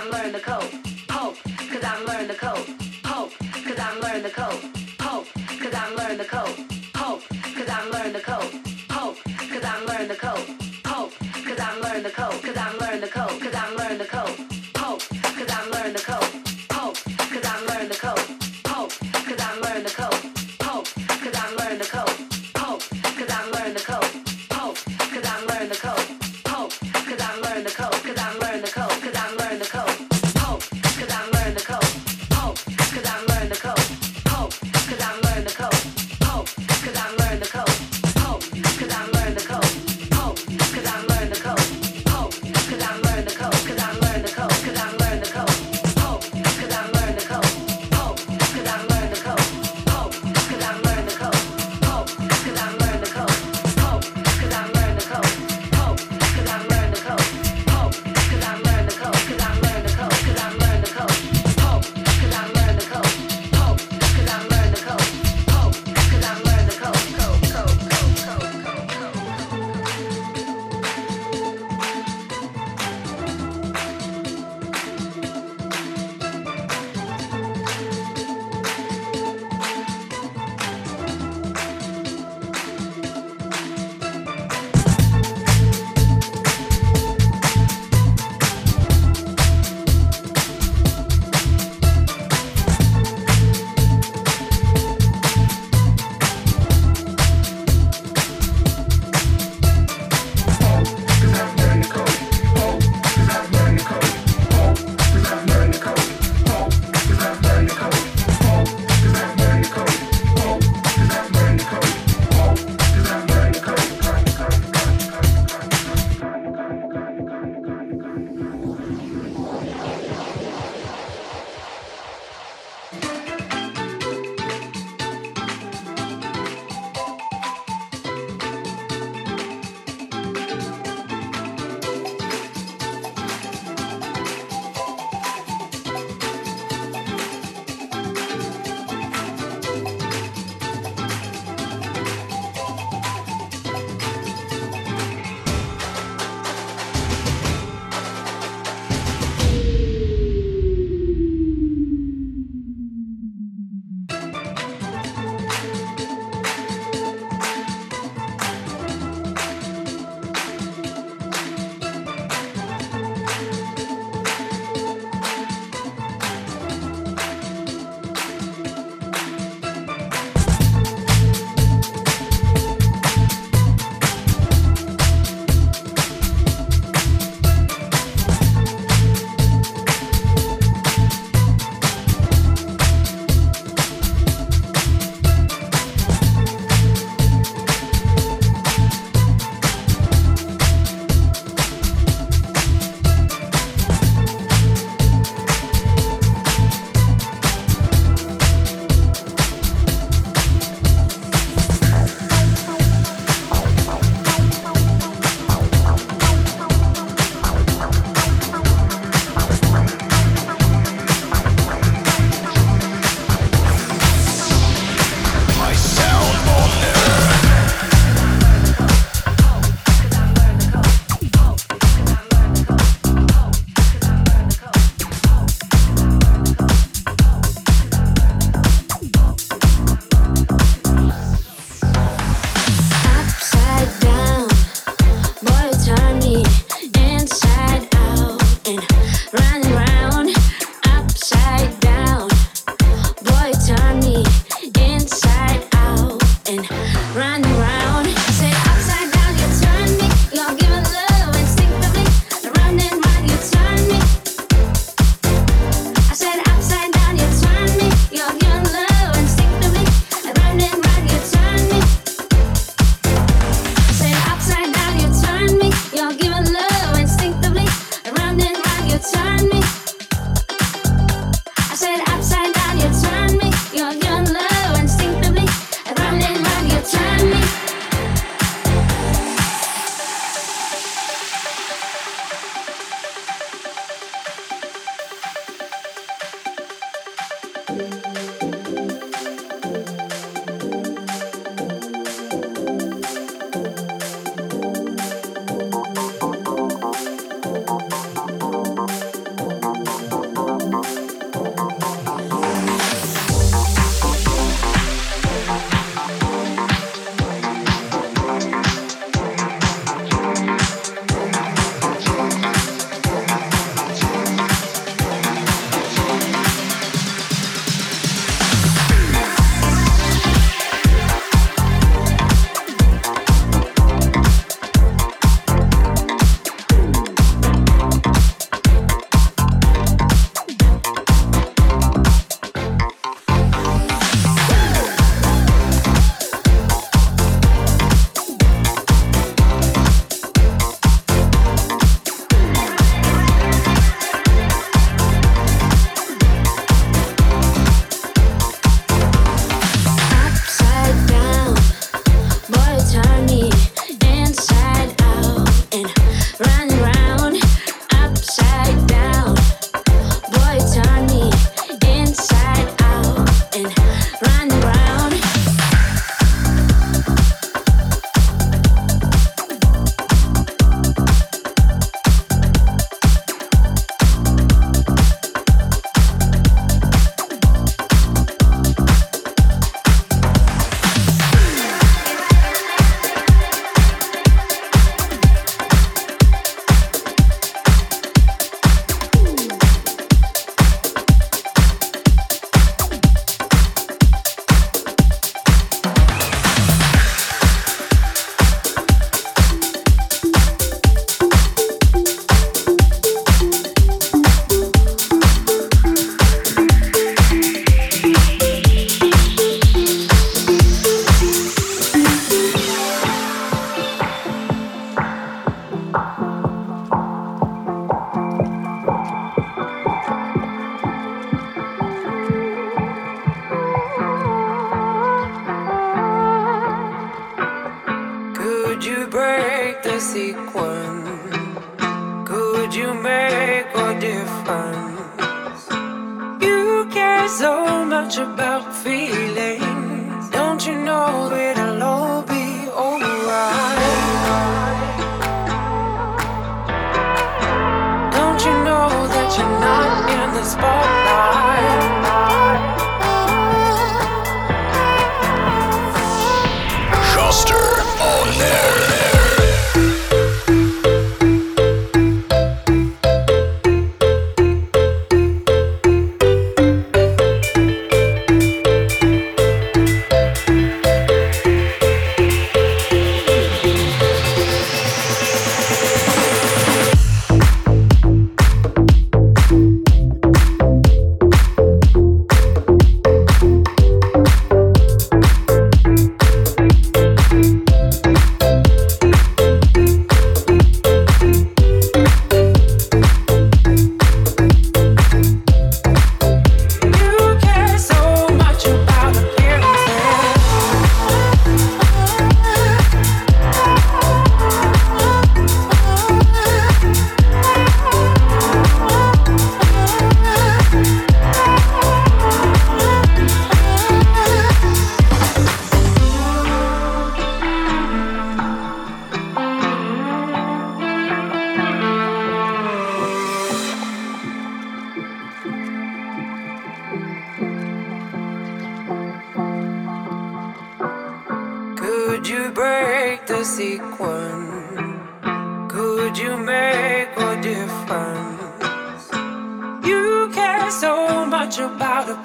I'm learning the code. Hope, cause I'm learning the code. Hope, cause I'm learning the code. Hope, cause I'm learning the code. Hope, cause I'm learning the code. Hope, cause I'm learning the code. Hope, cause I'm learning the code. Cause I'm learning the code. Cause I'm learning the code.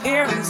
About